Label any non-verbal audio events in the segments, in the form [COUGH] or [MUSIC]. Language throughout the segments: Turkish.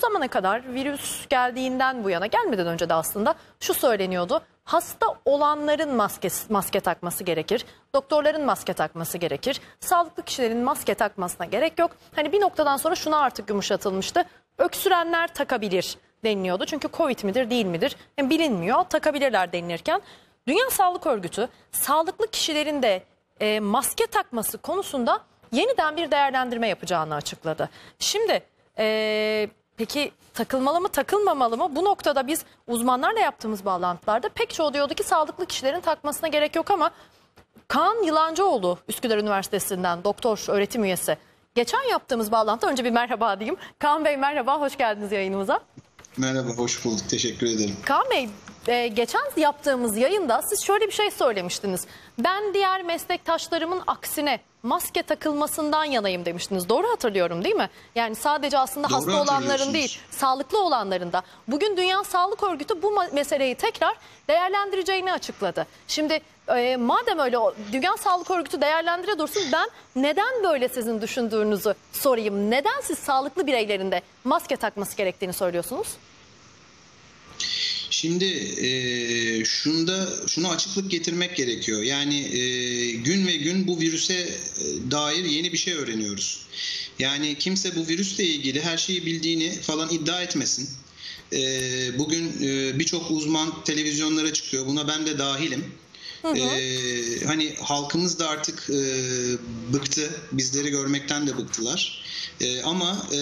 zamana kadar virüs geldiğinden bu yana gelmeden önce de aslında şu söyleniyordu. Hasta olanların maske, maske takması gerekir. Doktorların maske takması gerekir. Sağlıklı kişilerin maske takmasına gerek yok. Hani bir noktadan sonra şuna artık yumuşatılmıştı. Öksürenler takabilir deniliyordu. Çünkü Covid midir değil midir yani bilinmiyor. Takabilirler denilirken Dünya Sağlık Örgütü sağlıklı kişilerin de e, maske takması konusunda yeniden bir değerlendirme yapacağını açıkladı. Şimdi e, peki takılmalı mı takılmamalı mı? Bu noktada biz uzmanlarla yaptığımız bağlantılarda pek çoğu diyordu ki sağlıklı kişilerin takmasına gerek yok ama Kaan Yılancıoğlu Üsküdar Üniversitesi'nden doktor öğretim üyesi. Geçen yaptığımız bağlantıda önce bir merhaba diyeyim. Kaan Bey merhaba, hoş geldiniz yayınımıza. Merhaba, hoş bulduk. Teşekkür ederim. Kaan Bey, e, geçen yaptığımız yayında siz şöyle bir şey söylemiştiniz. Ben diğer meslektaşlarımın aksine maske takılmasından yanayım demiştiniz. Doğru hatırlıyorum değil mi? Yani sadece aslında Doğru hasta olanların değil, sağlıklı olanların da. Bugün Dünya Sağlık Örgütü bu meseleyi tekrar değerlendireceğini açıkladı. Şimdi e, madem öyle Dünya Sağlık Örgütü değerlendire dursun ben neden böyle sizin düşündüğünüzü sorayım. Neden siz sağlıklı bireylerin de maske takması gerektiğini söylüyorsunuz? Şimdi e, şunda şunu açıklık getirmek gerekiyor. Yani e, gün ve gün bu virüse e, dair yeni bir şey öğreniyoruz. Yani kimse bu virüsle ilgili her şeyi bildiğini falan iddia etmesin. E, bugün e, birçok uzman televizyonlara çıkıyor. Buna ben de dahilim. Ee, hani halkımız da artık e, bıktı. Bizleri görmekten de bıktılar. E, ama e,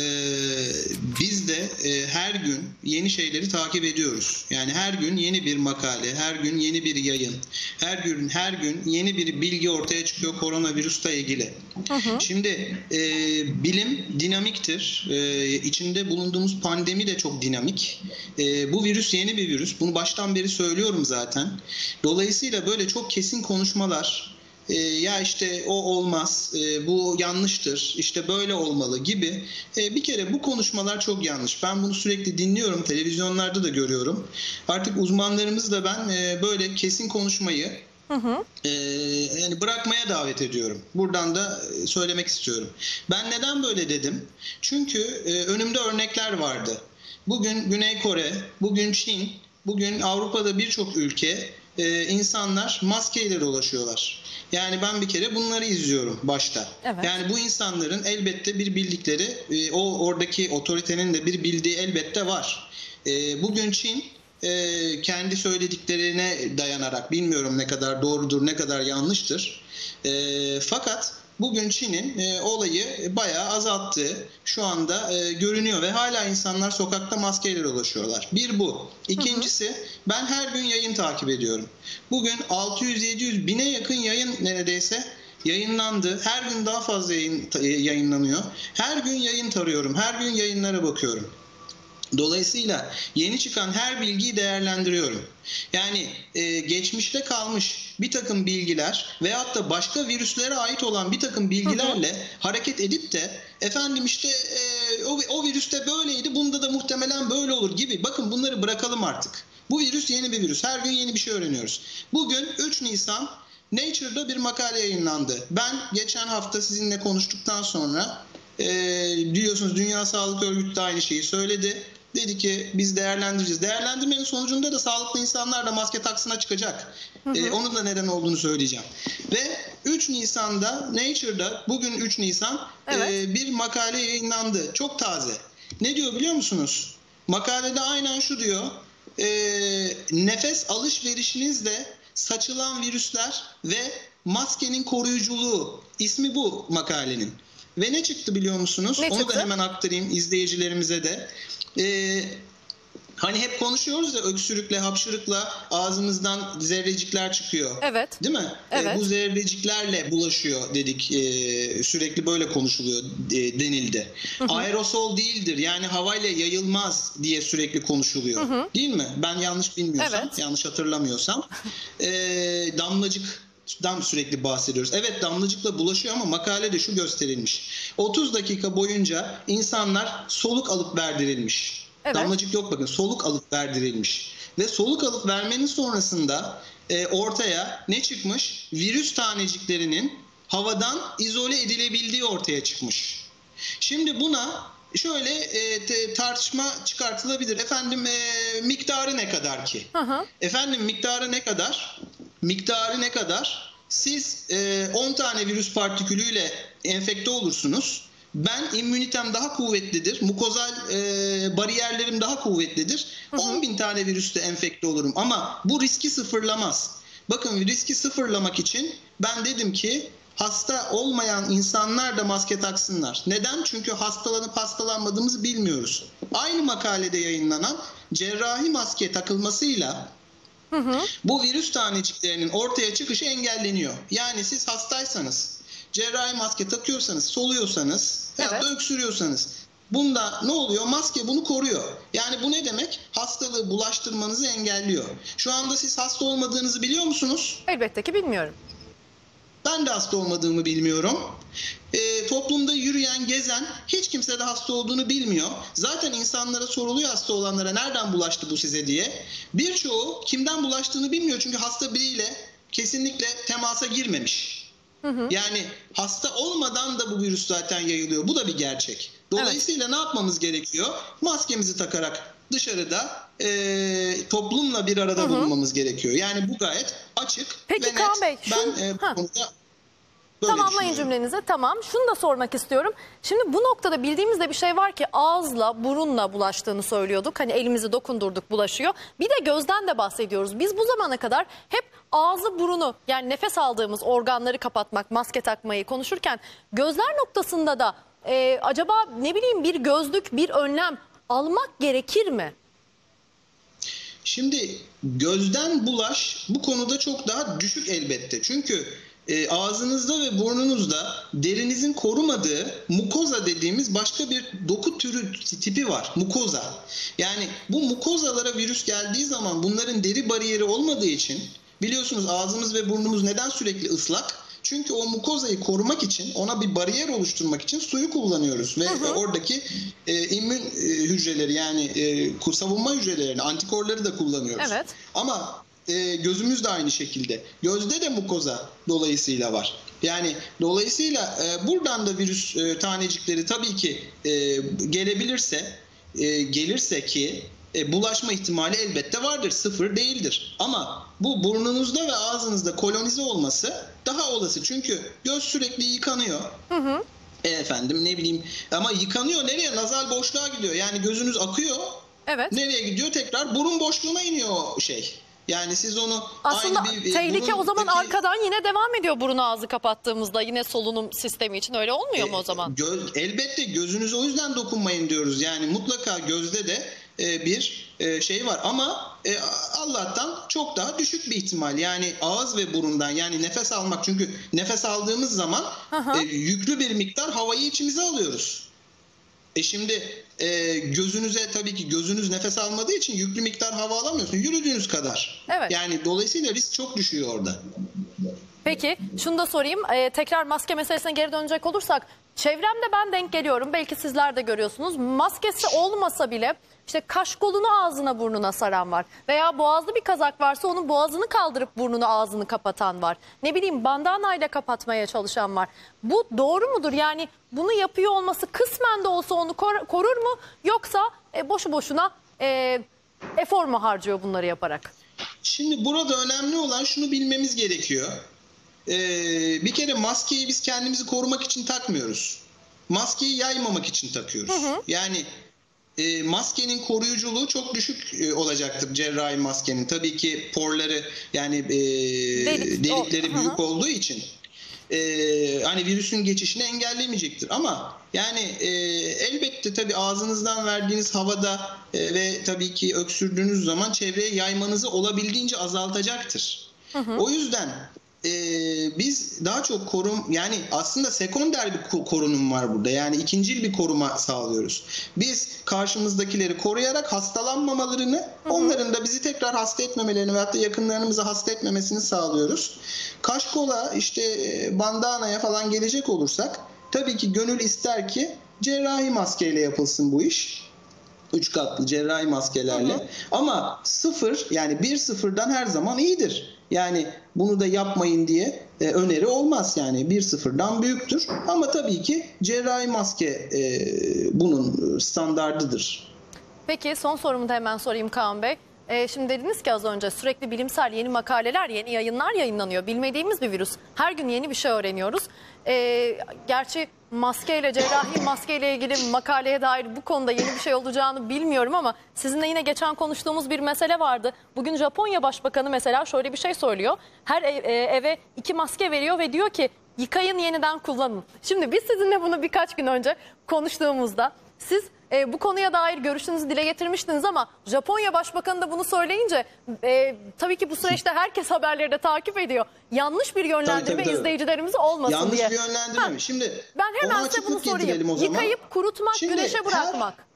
biz de e, her gün yeni şeyleri takip ediyoruz. Yani her gün yeni bir makale, her gün yeni bir yayın, her gün her gün yeni bir bilgi ortaya çıkıyor koronavirüsle ilgili. Şimdi e, bilim dinamiktir. E, içinde bulunduğumuz pandemi de çok dinamik. E, bu virüs yeni bir virüs. Bunu baştan beri söylüyorum zaten. Dolayısıyla böyle çok kesin konuşmalar e, ya işte o olmaz, e, bu yanlıştır, işte böyle olmalı gibi e, bir kere bu konuşmalar çok yanlış. Ben bunu sürekli dinliyorum, televizyonlarda da görüyorum. Artık uzmanlarımız da ben e, böyle kesin konuşmayı e, yani bırakmaya davet ediyorum. Buradan da e, söylemek istiyorum. Ben neden böyle dedim? Çünkü e, önümde örnekler vardı. Bugün Güney Kore, bugün Çin, bugün Avrupa'da birçok ülke e, insanlar maskeyle dolaşıyorlar. Yani ben bir kere bunları izliyorum başta. Evet. Yani bu insanların elbette bir bildikleri, e, o oradaki otoritenin de bir bildiği elbette var. E, bugün Çin e, kendi söylediklerine dayanarak bilmiyorum ne kadar doğrudur ne kadar yanlıştır. E, fakat bugün Çin'in e, olayı bayağı azalttığı şu anda e, görünüyor ve hala insanlar sokakta maskeyle dolaşıyorlar. Bir bu. İkincisi ben her gün yayın takip ediyorum. Bugün 600-700 bine yakın yayın neredeyse yayınlandı. Her gün daha fazla yayın, yayınlanıyor. Her gün yayın tarıyorum. Her gün yayınlara bakıyorum. Dolayısıyla yeni çıkan her bilgiyi değerlendiriyorum. Yani e, geçmişte kalmış bir takım bilgiler veyahut da başka virüslere ait olan bir takım bilgilerle hareket edip de efendim işte e, o, o virüste böyleydi bunda da muhtemelen böyle olur gibi. Bakın bunları bırakalım artık. Bu virüs yeni bir virüs. Her gün yeni bir şey öğreniyoruz. Bugün 3 Nisan Nature'da bir makale yayınlandı. Ben geçen hafta sizinle konuştuktan sonra e, biliyorsunuz Dünya Sağlık Örgütü de aynı şeyi söyledi. Dedi ki biz değerlendireceğiz. Değerlendirmenin sonucunda da sağlıklı insanlar da maske taksına çıkacak. E, onun da neden olduğunu söyleyeceğim. Ve 3 Nisan'da Nature'da bugün 3 Nisan Evet. e, bir makale yayınlandı. Çok taze. Ne diyor biliyor musunuz? Makalede aynen şu diyor. E, nefes alışverişinizle saçılan virüsler ve maskenin koruyuculuğu. İsmi bu makalenin. Ve ne çıktı biliyor musunuz? Ne Onu çıktı? da hemen aktarayım izleyicilerimize de. Ee, hani hep konuşuyoruz ya öksürükle, hapşırıkla ağzımızdan zerrecikler çıkıyor. Evet. Değil mi? Ee, Evet. bu zerreciklerle bulaşıyor dedik. Ee, sürekli böyle konuşuluyor e, denildi. Aerosol değildir. Yani havayla yayılmaz diye sürekli konuşuluyor. Değil mi? Ben yanlış bilmiyorsam, Evet. yanlış hatırlamıyorsam. Ee, [LAUGHS] damlacık dan sürekli bahsediyoruz. Evet damlacıkla bulaşıyor ama makalede şu gösterilmiş. 30 dakika boyunca insanlar soluk alıp verdirilmiş. Evet. Damlacık yok bakın soluk alıp verdirilmiş. Ve soluk alıp vermenin sonrasında e, ortaya ne çıkmış? Virüs taneciklerinin havadan izole edilebildiği ortaya çıkmış. Şimdi buna şöyle e, te- tartışma çıkartılabilir. Efendim e, miktarı ne kadar ki? Hı hı. Efendim miktarı ne kadar? Miktarı ne kadar? Siz e, 10 tane virüs partikülüyle enfekte olursunuz. Ben immünitem daha kuvvetlidir. Mukozal e, bariyerlerim daha kuvvetlidir. 10 bin tane virüste enfekte olurum. Ama bu riski sıfırlamaz. Bakın riski sıfırlamak için ben dedim ki hasta olmayan insanlar da maske taksınlar. Neden? Çünkü hastalanıp hastalanmadığımızı bilmiyoruz. Aynı makalede yayınlanan cerrahi maske takılmasıyla bu virüs taneciklerinin ortaya çıkışı engelleniyor. Yani siz hastaysanız, cerrahi maske takıyorsanız, soluyorsanız ya Evet. da öksürüyorsanız bunda ne oluyor? Maske bunu koruyor. Yani bu ne demek? Hastalığı bulaştırmanızı engelliyor. Şu anda siz hasta olmadığınızı biliyor musunuz? Elbette ki bilmiyorum. Ben de hasta olmadığımı bilmiyorum. Ee, toplumda yürüyen, gezen hiç kimse de hasta olduğunu bilmiyor. Zaten insanlara soruluyor hasta olanlara nereden bulaştı bu size diye. Birçoğu kimden bulaştığını bilmiyor çünkü hasta biriyle kesinlikle temasa girmemiş. Yani hasta olmadan da bu virüs zaten yayılıyor. Bu da bir gerçek. Dolayısıyla ne yapmamız gerekiyor? Maskemizi takarak dışarıda e, toplumla bir arada bulunmamız gerekiyor. Yani bu gayet açık Peki ve net. Kaan Bey, ben şu- e, bu Ha. konuda böyle Tamamlayın cümlenizi. Tamam. Şunu da sormak istiyorum. Şimdi bu noktada bildiğimizde bir şey var ki ağızla, burunla bulaştığını söylüyorduk. Hani elimizi dokundurduk bulaşıyor. Bir de gözden de bahsediyoruz. Biz bu zamana kadar hep ağzı, burunu yani nefes aldığımız organları kapatmak, maske takmayı konuşurken gözler noktasında da e, acaba ne bileyim bir gözlük, bir önlem almak gerekir mi? Şimdi gözden bulaş bu konuda çok daha düşük elbette. Çünkü e, ağzınızda ve burnunuzda derinizin korumadığı mukoza dediğimiz başka bir doku türü tipi var. Mukoza. Yani bu mukozalara virüs geldiği zaman bunların deri bariyeri olmadığı için biliyorsunuz ağzımız ve burnumuz neden sürekli ıslak? Çünkü o mukozayı korumak için, ona bir bariyer oluşturmak için suyu kullanıyoruz ve e, oradaki e, immün e, hücreleri yani e, savunma hücrelerini, antikorları da kullanıyoruz. Evet. Ama e, gözümüz de aynı şekilde. Gözde de mukoza dolayısıyla var. Yani dolayısıyla e, buradan da virüs e, tanecikleri tabii ki e, gelebilirse, e, gelirse ki e, bulaşma ihtimali elbette vardır. Sıfır değildir. Ama bu burnunuzda ve ağzınızda kolonize olması daha olası. Çünkü göz sürekli yıkanıyor. E, efendim ne bileyim ama yıkanıyor nereye? Nazal boşluğa gidiyor. Yani gözünüz akıyor. Evet. Nereye gidiyor? Tekrar burun boşluğuna iniyor o şey. Yani siz onu Aslında aynı bir e, tehlike o zaman arkadan yine devam ediyor burun ağzı kapattığımızda yine solunum sistemi için öyle olmuyor mu o zaman? Göz, elbette gözünüze o yüzden dokunmayın diyoruz. Yani mutlaka gözde de e, bir e, şey var ama e, Allah'tan çok daha düşük bir ihtimal. Yani ağız ve burundan yani nefes almak çünkü nefes aldığımız zaman e, yüklü bir miktar havayı içimize alıyoruz. E şimdi e, gözünüze tabii ki gözünüz nefes almadığı için yüklü miktar hava alamıyorsunuz. Yürüdüğünüz kadar. Evet. Yani dolayısıyla risk çok düşüyor orada. Peki şunu da sorayım. Ee, tekrar maske meselesine geri dönecek olursak çevremde ben denk geliyorum. Belki sizler de görüyorsunuz. Maskesi olmasa bile işte kaşkolunu ağzına burnuna saran var. Veya boğazlı bir kazak varsa onun boğazını kaldırıp burnunu ağzını kapatan var. Ne bileyim bandanayla kapatmaya çalışan var. Bu doğru mudur? Yani bunu yapıyor olması kısmen de olsa onu kor- korur mu? Yoksa e, boşu boşuna e, efor mu harcıyor bunları yaparak? Şimdi burada önemli olan şunu bilmemiz gerekiyor. Ee, bir kere maskeyi biz kendimizi korumak için takmıyoruz. Maskeyi yaymamak için takıyoruz. Yani e, maskenin koruyuculuğu çok düşük e, olacaktır cerrahi maskenin. Tabii ki porları yani e, Delik- delikleri o- büyük hı hı. olduğu için e, hani virüsün geçişini engellemeyecektir. Ama yani e, elbette tabii ağzınızdan verdiğiniz havada e, ve tabii ki öksürdüğünüz zaman çevreye yaymanızı olabildiğince azaltacaktır. O yüzden e, biz daha çok korum yani aslında sekonder bir ko- korunum var burada. Yani ikincil bir koruma sağlıyoruz. Biz karşımızdakileri koruyarak hastalanmamalarını, onların da bizi tekrar hasta etmemelerini veyahut da yakınlarımızı hasta etmemesini sağlıyoruz. Kaşkola işte e, bandanaya falan gelecek olursak tabii ki gönül ister ki cerrahi maskeyle yapılsın bu iş. Üç katlı cerrahi maskelerle. Ama sıfır yani bir sıfırdan her zaman iyidir. Yani bunu da yapmayın diye e, öneri olmaz yani 1-0'dan büyüktür. Ama tabii ki cerrahi maske e, bunun standardıdır. Peki son sorumu da hemen sorayım Kaan Bey. Ee, şimdi dediniz ki az önce sürekli bilimsel yeni makaleler, yeni yayınlar yayınlanıyor. Bilmediğimiz bir virüs. Her gün yeni bir şey öğreniyoruz. Ee, gerçi maskeyle, cerrahi maskeyle ilgili makaleye dair bu konuda yeni bir şey olacağını bilmiyorum ama sizinle yine geçen konuştuğumuz bir mesele vardı. Bugün Japonya Başbakanı mesela şöyle bir şey söylüyor. Her e, eve iki maske veriyor ve diyor ki yıkayın yeniden kullanın. Şimdi biz sizinle bunu birkaç gün önce konuştuğumuzda siz e, bu konuya dair görüşünüzü dile getirmiştiniz ama Japonya Başbakanı da bunu söyleyince e, tabii ki bu süreçte herkes haberleri de takip ediyor. Yanlış bir yönlendirme Tabii, tabii, tabii. izleyicilerimiz olmasın Yanlış diye. bir yönlendirme Ha, mi? Şimdi Ben hemen size bunu sorayım. Yıkayıp kurutmak, Şimdi güneşe her- bırakmak.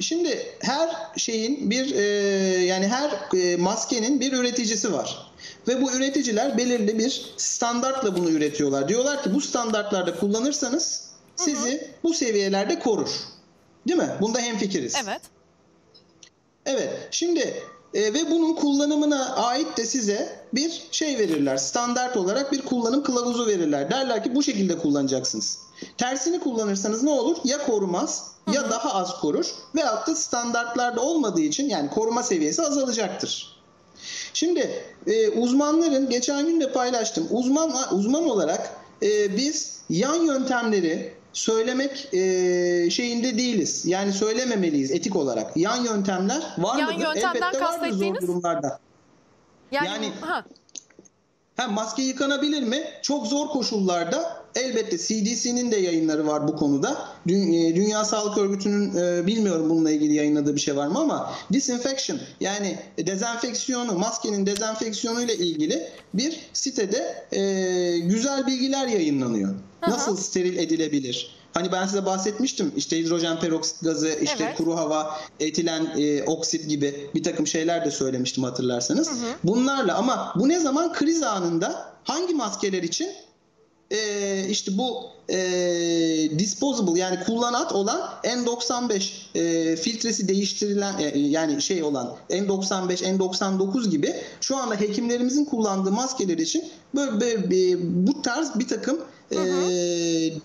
Şimdi her şeyin bir e, yani her e, maskenin bir üreticisi var. Ve bu üreticiler belirli bir standartla bunu üretiyorlar. Diyorlar ki bu standartlarda kullanırsanız sizi bu seviyelerde korur. Değil mi? Bunda hemfikiriz. Evet. Evet. Şimdi e, ve bunun kullanımına ait de size bir şey verirler. Standart olarak bir kullanım kılavuzu verirler. Derler ki bu şekilde kullanacaksınız. Tersini kullanırsanız ne olur? Ya korumaz ya daha az korur veyahut da standartlarda olmadığı için yani koruma seviyesi azalacaktır. Şimdi e, uzmanların geçen gün de paylaştım. Uzman uzman olarak e, biz yan yöntemleri söylemek e, şeyinde değiliz. Yani söylememeliyiz etik olarak. Yan yöntemler var Yan mıdır? yöntemden Elbette vardır zor kastettiğiniz? durumlarda. Yani, Yani- ha, Ha, maske yıkanabilir mi? Çok zor koşullarda elbette CDC'nin de yayınları var bu konuda. E, Dünya Sağlık Örgütü'nün e, bilmiyorum bununla ilgili yayınladığı bir şey var mı ama disinfection yani dezenfeksiyonu, maskenin dezenfeksiyonu ile ilgili bir sitede e, güzel bilgiler yayınlanıyor. Hı hı. Nasıl steril edilebilir? Hani ben size bahsetmiştim işte hidrojen peroksit gazı, işte Evet. kuru hava, etilen e, oksit gibi bir takım şeyler de söylemiştim hatırlarsanız. Bunlarla ama bu ne zaman kriz anında hangi maskeler için? E, işte bu e, disposable yani kullanat olan N95 e, filtresi değiştirilen e, yani şey olan N95, N99 gibi şu anda hekimlerimizin kullandığı maskeler için böyle, böyle, e, bu tarz bir takım e,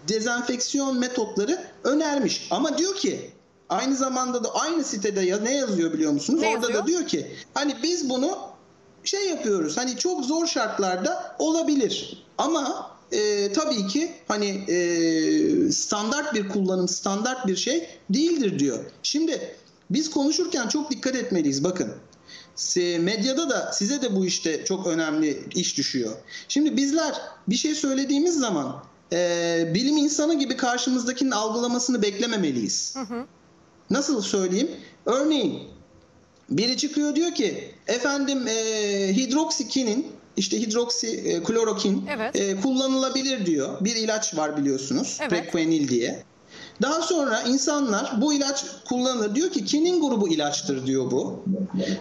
dezenfeksiyon metotları önermiş. Ama diyor ki aynı zamanda da aynı sitede ya ne yazıyor biliyor musunuz? Ne Orada yazıyor? da diyor ki hani biz bunu şey yapıyoruz hani çok zor şartlarda olabilir ama e, tabii ki hani e, standart bir kullanım standart bir şey değildir diyor. Şimdi biz konuşurken çok dikkat etmeliyiz bakın. Medyada da size de bu işte çok önemli iş düşüyor. Şimdi bizler bir şey söylediğimiz zaman e, bilim insanı gibi karşımızdakinin algılamasını beklememeliyiz. Nasıl söyleyeyim? Örneğin biri çıkıyor diyor ki efendim e, hidroksikinin işte hidroksi e, klorokin Evet. e, kullanılabilir diyor. Bir ilaç var biliyorsunuz. Evet. Prequenil diye. Daha sonra insanlar bu ilaç kullanılır. Diyor ki kinin grubu ilaçtır diyor bu.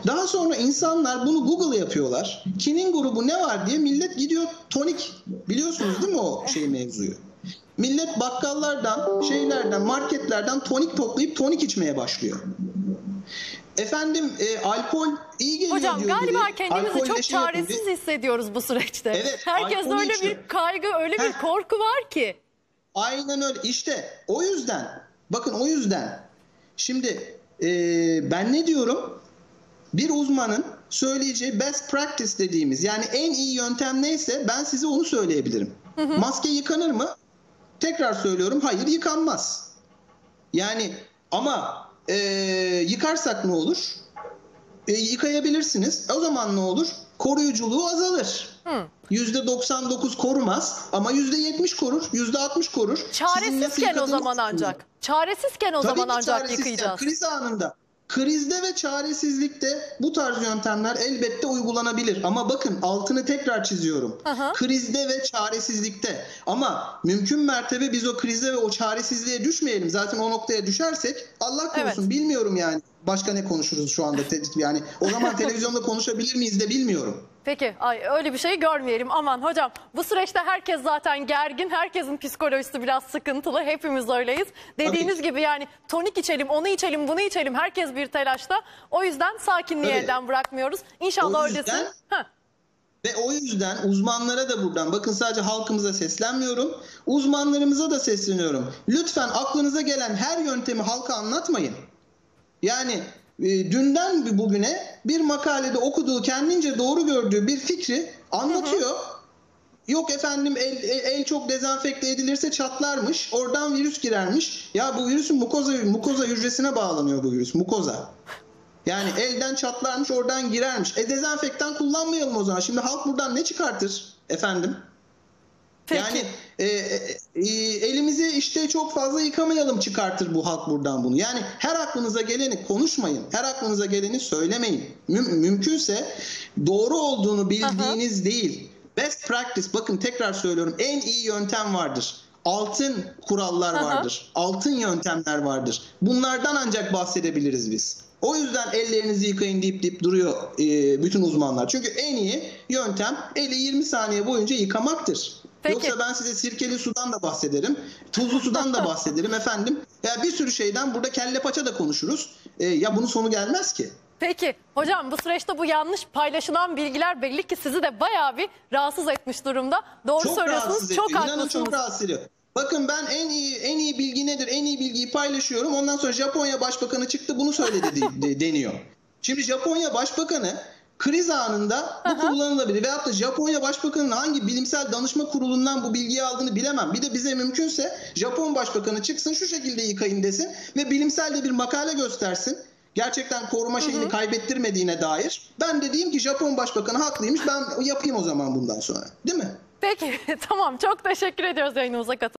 Daha sonra insanlar bunu Google yapıyorlar. Kinin grubu ne var diye millet gidiyor tonik. Biliyorsunuz değil mi o şey mevzuyu? Millet bakkallardan, şeylerden, marketlerden tonik toplayıp tonik içmeye başlıyor. Efendim e, alkol iyi geliyor hocam diyor galiba biri. kendimizi Alkolle çok şey çaresiz diyor. hissediyoruz bu süreçte. Evet, [LAUGHS] Herkes öyle içiyor. bir kaygı, öyle bir korku var ki. Aynen öyle. İşte o yüzden bakın o yüzden şimdi e, ben ne diyorum? Bir uzmanın söyleyeceği best practice dediğimiz yani en iyi yöntem neyse ben size onu söyleyebilirim. Maske yıkanır mı? Tekrar söylüyorum hayır yıkanmaz. Yani ama e, yıkarsak ne olur? E, yıkayabilirsiniz. O zaman ne olur? Koruyuculuğu azalır. Hı. %99 korumaz ama %70 korur, %60 korur. Çaresizken o zaman ancak. Çaresizken o Tabii zaman ancak çaresizken, yıkayacağız. Kriz anında. Krizde ve çaresizlikte bu tarz yöntemler elbette uygulanabilir. Ama bakın altını tekrar çiziyorum. Aha. Krizde ve çaresizlikte. Ama mümkün mertebe biz o krize ve o çaresizliğe düşmeyelim. Zaten o noktaya düşersek Allah korusun Evet. bilmiyorum yani. Başka ne konuşuruz şu anda? Yani o zaman [LAUGHS] televizyonda konuşabilir miyiz de bilmiyorum. Peki ay öyle bir şey görmeyelim. Aman hocam bu süreçte herkes zaten gergin. Herkesin psikolojisi biraz sıkıntılı. Hepimiz öyleyiz. Dediğiniz Tabii. gibi yani tonik içelim, onu içelim, bunu içelim. Herkes bir telaşta. O yüzden sakinliği Tabii. elden bırakmıyoruz. İnşallah O öylesi. yüzden- Heh, Ve o yüzden uzmanlara da buradan bakın sadece halkımıza seslenmiyorum. Uzmanlarımıza da sesleniyorum. Lütfen aklınıza gelen her yöntemi halka anlatmayın. Yani dünden bugüne bir makalede okuduğu kendince doğru gördüğü bir fikri anlatıyor. Yok efendim el, el, el çok dezenfekte edilirse çatlarmış. Oradan virüs girermiş. Ya bu virüsün mukoza, mukoza hücresine bağlanıyor bu virüs. Mukoza. Yani elden çatlarmış oradan girermiş. E dezenfektan kullanmayalım o zaman. Şimdi halk buradan ne çıkartır efendim? Peki. Yani e, e, e, elimizi işte çok fazla yıkamayalım çıkartır bu halk buradan bunu. Yani her aklınıza geleni konuşmayın. Her aklınıza geleni söylemeyin. Müm- mümkünse doğru olduğunu bildiğiniz değil. Best practice bakın tekrar söylüyorum en iyi yöntem vardır. Altın kurallar Aha. vardır. Altın yöntemler vardır. Bunlardan ancak bahsedebiliriz biz. O yüzden ellerinizi yıkayın deyip deyip duruyor e, bütün uzmanlar. Çünkü en iyi yöntem eli 20 saniye boyunca yıkamaktır. Peki. Yoksa ben size sirkeli sudan da bahsederim. Tuzlu sudan da bahsederim efendim. Ya bir sürü şeyden burada kelle paça da konuşuruz. E, ya bunun sonu gelmez ki. Peki hocam bu süreçte bu yanlış paylaşılan bilgiler belli ki sizi de bayağı bir rahatsız etmiş durumda. Doğru Çok söylüyorsunuz. rahatsız Çok ediyor. İnanın haklısınız. çok rahatsız ediyor. Bakın ben en iyi en iyi bilgi nedir? En iyi bilgiyi paylaşıyorum. Ondan sonra Japonya Başbakanı çıktı bunu söyledi de- de- deniyor. Şimdi Japonya Başbakanı kriz anında bu kullanılabilir. Veyahut da Japonya Başbakanı'nın hangi bilimsel danışma kurulundan bu bilgiyi aldığını bilemem. Bir de bize mümkünse Japon Başbakanı çıksın şu şekilde yıkayın desin ve bilimsel de bir makale göstersin. Gerçekten koruma şeyini kaybettirmediğine dair. Ben de diyeyim ki Japon Başbakanı haklıymış ben yapayım o zaman bundan sonra. Değil mi? Peki [LAUGHS] tamam çok teşekkür ediyoruz yayınımıza katıldığınız